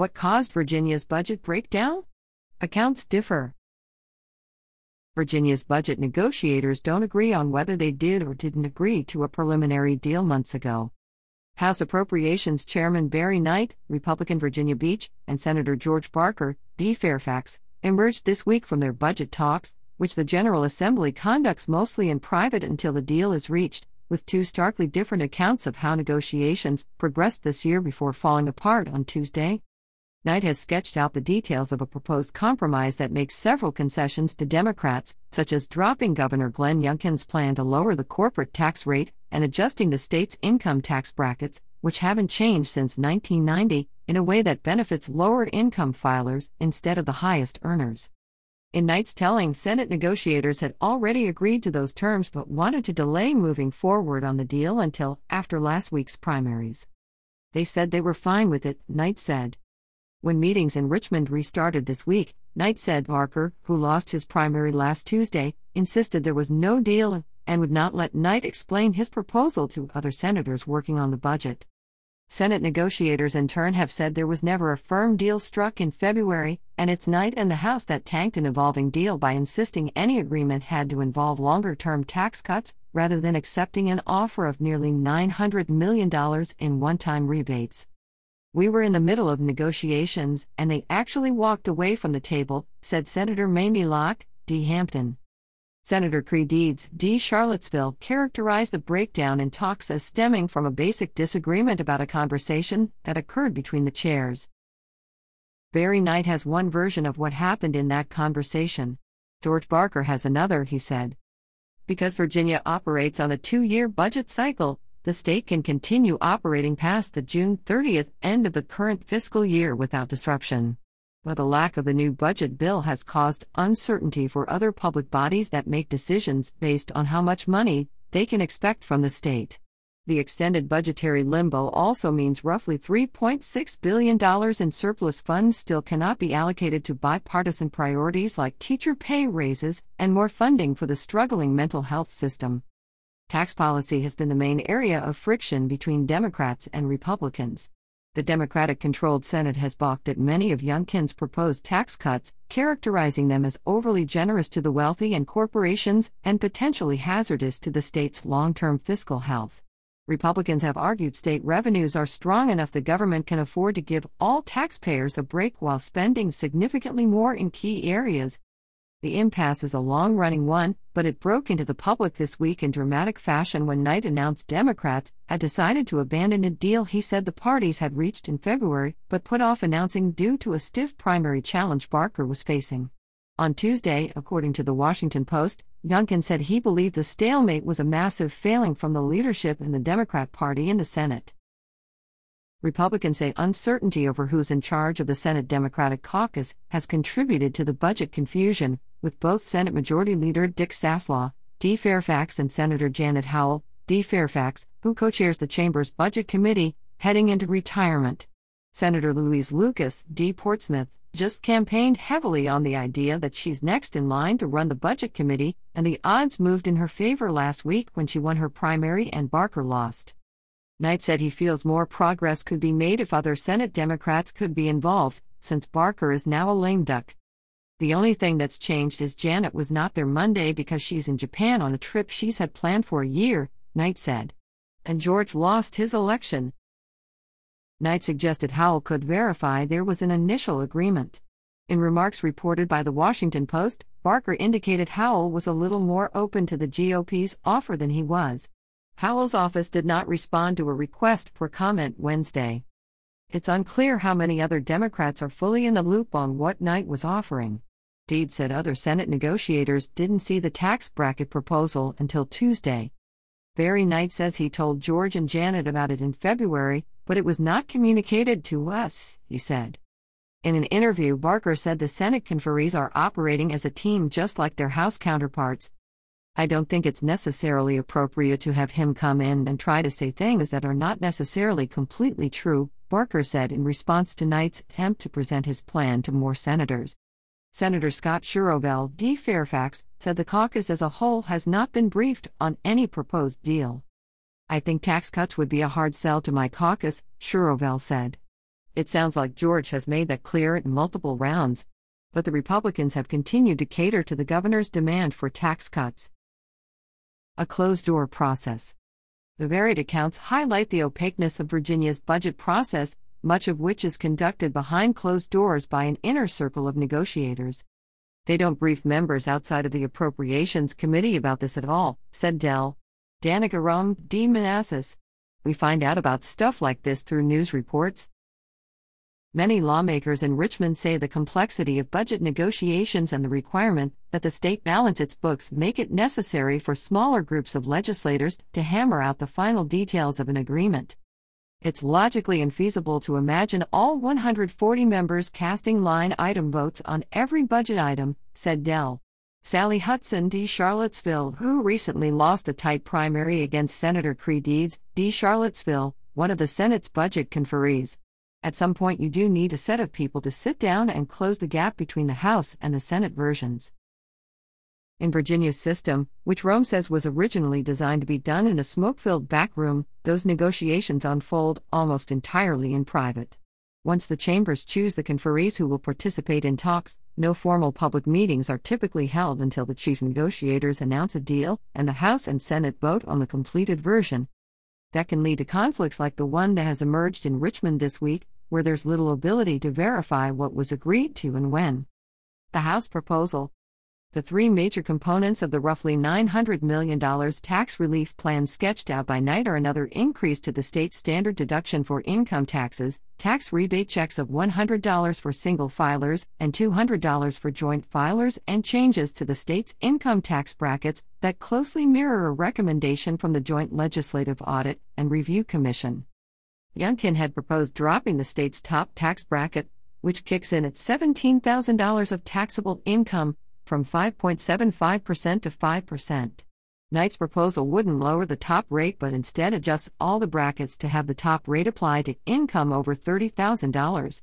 What caused Virginia's budget breakdown? Accounts differ. Virginia's budget negotiators don't agree on whether they did or didn't agree to a preliminary deal months ago. House Appropriations Chairman Barry Knight, Republican Virginia Beach, and Senator George Barker, D. Fairfax, emerged this week from their budget talks, which the General Assembly conducts mostly in private until the deal is reached, with two starkly different accounts of how negotiations progressed this year before falling apart on Tuesday. Knight has sketched out the details of a proposed compromise that makes several concessions to Democrats, such as dropping Governor Glenn Youngkin's plan to lower the corporate tax rate and adjusting the state's income tax brackets, which haven't changed since 1990, in a way that benefits lower income filers instead of the highest earners. In Knight's telling, Senate negotiators had already agreed to those terms but wanted to delay moving forward on the deal until after last week's primaries. They said they were fine with it, Knight said. When meetings in Richmond restarted this week, Knight said Barker, who lost his primary last Tuesday, insisted there was no deal and would not let Knight explain his proposal to other senators working on the budget. Senate negotiators in turn have said there was never a firm deal struck in February, and it's Knight and the House that tanked an evolving deal by insisting any agreement had to involve longer term tax cuts rather than accepting an offer of nearly $900 million in one time rebates. We were in the middle of negotiations, and they actually walked away from the table, said Senator Mamie Locke, D. Hampton. Senator Creigh Deeds, D. Charlottesville, characterized the breakdown in talks as stemming from a basic disagreement about a conversation that occurred between the chairs. Barry Knight has one version of what happened in that conversation. George Barker has another, he said. Because Virginia operates on a two year budget cycle, the state can continue operating past the June 30th end of the current fiscal year without disruption. But the lack of the new budget bill has caused uncertainty for other public bodies that make decisions based on how much money they can expect from the state. The extended budgetary limbo also means roughly $3.6 billion in surplus funds still cannot be allocated to bipartisan priorities like teacher pay raises and more funding for the struggling mental health system. Tax policy has been the main area of friction between Democrats and Republicans. The Democratic controlled Senate has balked at many of Youngkin's proposed tax cuts, characterizing them as overly generous to the wealthy and corporations and potentially hazardous to the state's long term fiscal health. Republicans have argued state revenues are strong enough the government can afford to give all taxpayers a break while spending significantly more in key areas, the impasse is a long running one, but it broke into the public this week in dramatic fashion when Knight announced Democrats had decided to abandon a deal he said the parties had reached in February, but put off announcing due to a stiff primary challenge Barker was facing. On Tuesday, according to the Washington Post, Youngkin said he believed the stalemate was a massive failing from the leadership in the Democrat Party in the Senate. Republicans say uncertainty over who's in charge of the Senate Democratic caucus has contributed to the budget confusion, with both Senate Majority Leader Dick Saslaw, D. Fairfax, and Senator Janet Howell, D. Fairfax, who co chairs the chamber's Budget Committee, heading into retirement. Senator Louise Lucas, D. Portsmouth, just campaigned heavily on the idea that she's next in line to run the Budget Committee, and the odds moved in her favor last week when she won her primary and Barker lost. Knight said he feels more progress could be made if other Senate Democrats could be involved, since Barker is now a lame duck. The only thing that's changed is Janet was not there Monday because she's in Japan on a trip she's had planned for a year, Knight said. And George lost his election. Knight suggested Howell could verify there was an initial agreement. In remarks reported by the Washington Post, Barker indicated Howell was a little more open to the GOP's offer than he was. Howell's office did not respond to a request for comment Wednesday. It's unclear how many other Democrats are fully in the loop on what Knight was offering. Deed said other Senate negotiators didn't see the tax bracket proposal until Tuesday. Barry Knight says he told George and Janet about it in February, but it was not communicated to us, he said. In an interview, Barker said the Senate conferees are operating as a team just like their House counterparts. I don't think it's necessarily appropriate to have him come in and try to say things that are not necessarily completely true, Barker said in response to Knight's attempt to present his plan to more senators. Senator Scott Surovell, D. Fairfax, said the caucus as a whole has not been briefed on any proposed deal. I think tax cuts would be a hard sell to my caucus, Surovell said. It sounds like George has made that clear in multiple rounds. But the Republicans have continued to cater to the governor's demand for tax cuts. A closed door process. The varied accounts highlight the opaqueness of Virginia's budget process, much of which is conducted behind closed doors by an inner circle of negotiators. They don't brief members outside of the Appropriations Committee about this at all, said Dell. Danica Roem, D. Manassas. We find out about stuff like this through news reports. Many lawmakers in Richmond say the complexity of budget negotiations and the requirement that the state balance its books make it necessary for smaller groups of legislators to hammer out the final details of an agreement. It's logically infeasible to imagine all 140 members casting line item votes on every budget item, said Dell. Sally Hudson, D. Charlottesville, who recently lost a tight primary against Senator Creigh Deeds, D. Charlottesville, one of the Senate's budget conferees. At some point, you do need a set of people to sit down and close the gap between the House and the Senate versions. In Virginia's system, which Roem says was originally designed to be done in a smoke filled back room, those negotiations unfold almost entirely in private. Once the chambers choose the conferees who will participate in talks, no formal public meetings are typically held until the chief negotiators announce a deal and the House and Senate vote on the completed version, that can lead to conflicts like the one that has emerged in Richmond this week, where there's little ability to verify what was agreed to and when. The House proposal, the three major components of the roughly $900 million tax relief plan sketched out by Knight are another increase to the state standard deduction for income taxes, tax rebate checks of $100 for single filers and $200 for joint filers, and changes to the state's income tax brackets that closely mirror a recommendation from the Joint Legislative Audit and Review Commission. Youngkin had proposed dropping the state's top tax bracket, which kicks in at $17,000 of taxable income from 5.75% to 5%. Knight's proposal wouldn't lower the top rate but instead adjusts all the brackets to have the top rate apply to income over $30,000.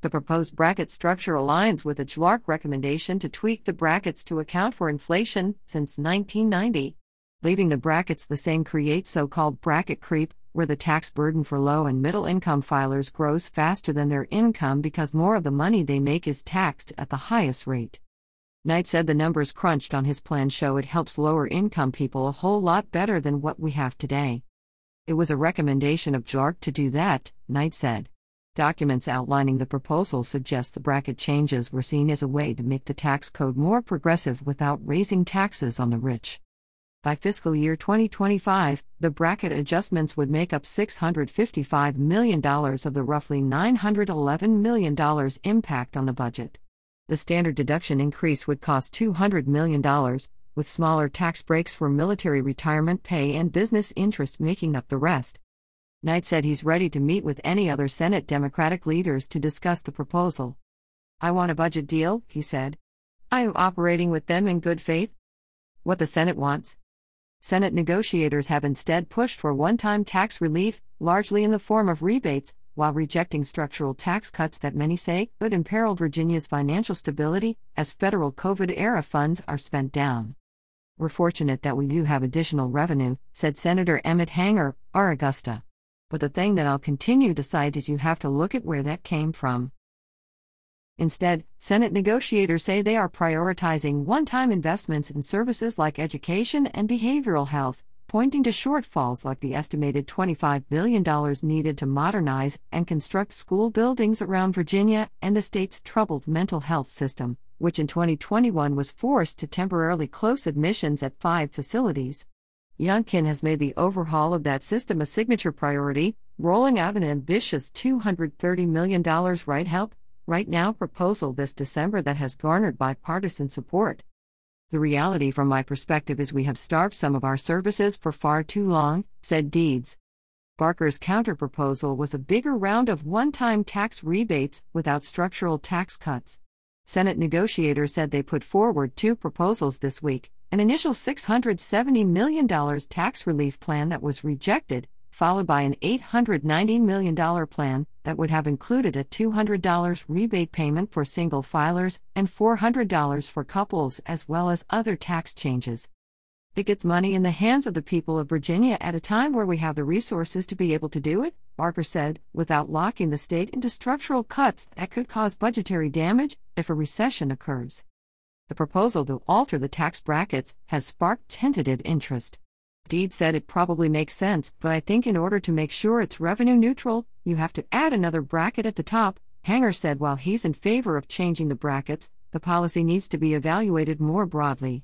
The proposed bracket structure aligns with the JLARC recommendation to tweak the brackets to account for inflation since 1990. Leaving the brackets the same creates so called bracket creep, where the tax burden for low and middle income filers grows faster than their income because more of the money they make is taxed at the highest rate. Knight said the numbers crunched on his plan show it helps lower income people a whole lot better than what we have today. It was a recommendation of JLARC to do that, Knight said. Documents outlining the proposal suggest the bracket changes were seen as a way to make the tax code more progressive without raising taxes on the rich. By fiscal year 2025, the bracket adjustments would make up $655 million of the roughly $911 million impact on the budget the standard deduction increase would cost $200 million, with smaller tax breaks for military retirement pay and business interest making up the rest. Knight said he's ready to meet with any other Senate Democratic leaders to discuss the proposal. I want a budget deal, he said. I am operating with them in good faith. What the Senate wants. Senate negotiators have instead pushed for one time tax relief, largely in the form of rebates, while rejecting structural tax cuts that many say could imperil Virginia's financial stability as federal COVID era funds are spent down. We're fortunate that we do have additional revenue, said Senator Emmett Hanger, R. Augusta. But the thing that I'll continue to cite is you have to look at where that came from. Instead, Senate negotiators say they are prioritizing one time investments in services like education and behavioral health, pointing to shortfalls like the estimated $25 billion needed to modernize and construct school buildings around Virginia and the state's troubled mental health system, which in 2021 was forced to temporarily close admissions at five facilities. Youngkin has made the overhaul of that system a signature priority, rolling out an ambitious $230 million Right Help, Right Now proposal this December that has garnered bipartisan support. The reality from my perspective is we have starved some of our services for far too long, said Deeds. Barker's counterproposal was a bigger round of one time tax rebates without structural tax cuts. Senate negotiators said they put forward two proposals this week an initial $670 million tax relief plan that was rejected, followed by an $890 million plan that would have included a $200 rebate payment for single filers and $400 for couples, as well as other tax changes. It gets money in the hands of the people of Virginia at a time where we have the resources to be able to do it, Barker said, without locking the state into structural cuts that could cause budgetary damage if a recession occurs. The proposal to alter the tax brackets has sparked tentative interest. Deed said it probably makes sense, but I think in order to make sure it's revenue neutral, you have to add another bracket at the top. Hanger said while he's in favor of changing the brackets, the policy needs to be evaluated more broadly.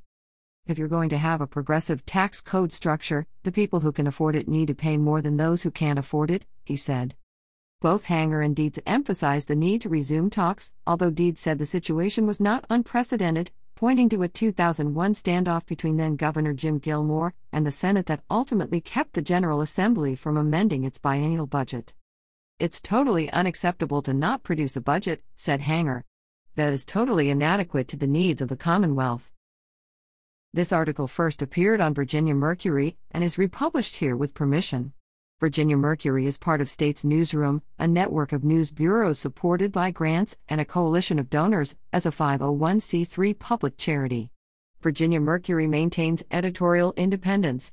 If you're going to have a progressive tax code structure, the people who can afford it need to pay more than those who can't afford it, he said. Both Hanger and Deeds emphasized the need to resume talks, although Deeds said the situation was not unprecedented, pointing to a 2001 standoff between then Governor Jim Gilmore and the Senate that ultimately kept the General Assembly from amending its biennial budget. It's totally unacceptable to not produce a budget, said Hanger. That is totally inadequate to the needs of the Commonwealth. This article first appeared on Virginia Mercury and is republished here with permission. Virginia Mercury is part of States Newsroom, a network of news bureaus supported by grants and a coalition of donors as a 501c3 public charity. Virginia Mercury maintains editorial independence,